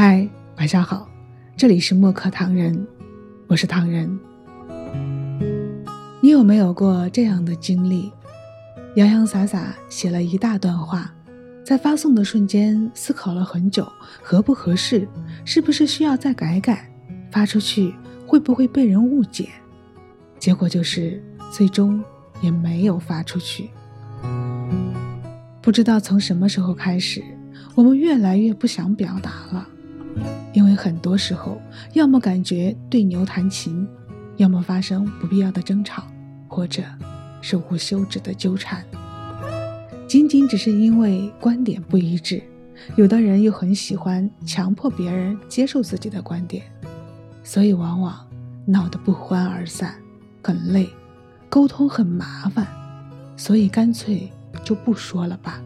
嗨，晚上好，这里是墨客唐人，我是唐人。你有没有过这样的经历？洋洋洒洒写了一大段话，在发送的瞬间思考了很久，合不合适，是不是需要再改改，发出去会不会被人误解？结果就是最终也没有发出去。不知道从什么时候开始，我们越来越不想表达了。因为很多时候，要么感觉对牛弹琴，要么发生不必要的争吵，或者是无休止的纠缠。仅仅只是因为观点不一致，有的人又很喜欢强迫别人接受自己的观点，所以往往闹得不欢而散，很累，沟通很麻烦，所以干脆就不说了吧。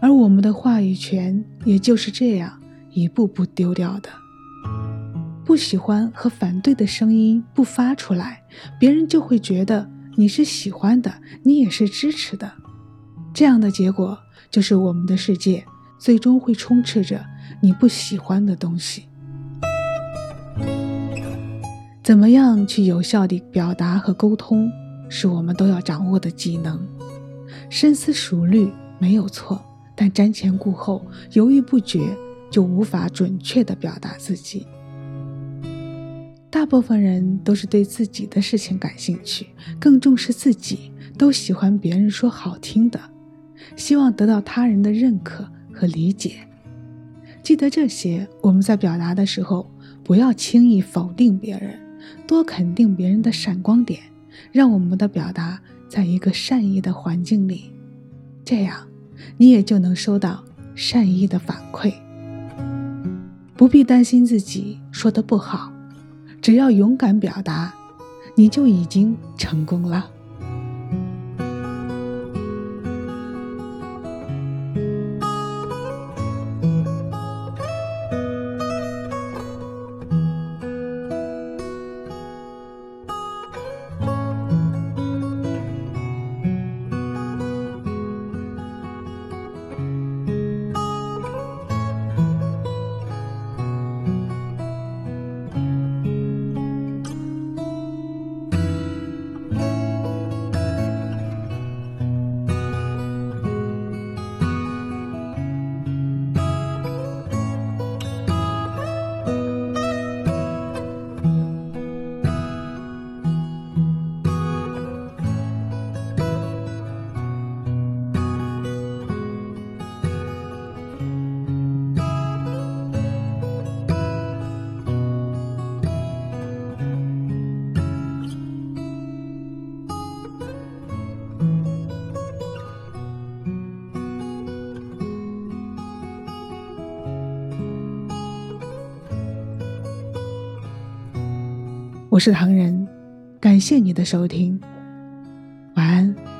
而我们的话语权也就是这样。一步步丢掉的，不喜欢和反对的声音不发出来，别人就会觉得你是喜欢的，你也是支持的。这样的结果就是我们的世界最终会充斥着你不喜欢的东西。怎么样去有效地表达和沟通，是我们都要掌握的技能。深思熟虑没有错，但瞻前顾后、犹豫不决。就无法准确地表达自己。大部分人都是对自己的事情感兴趣，更重视自己，都喜欢别人说好听的，希望得到他人的认可和理解。记得这些，我们在表达的时候，不要轻易否定别人，多肯定别人的闪光点，让我们的表达在一个善意的环境里，这样你也就能收到善意的反馈。不必担心自己说的不好，只要勇敢表达，你就已经成功了。我是唐人，感谢你的收听，晚安。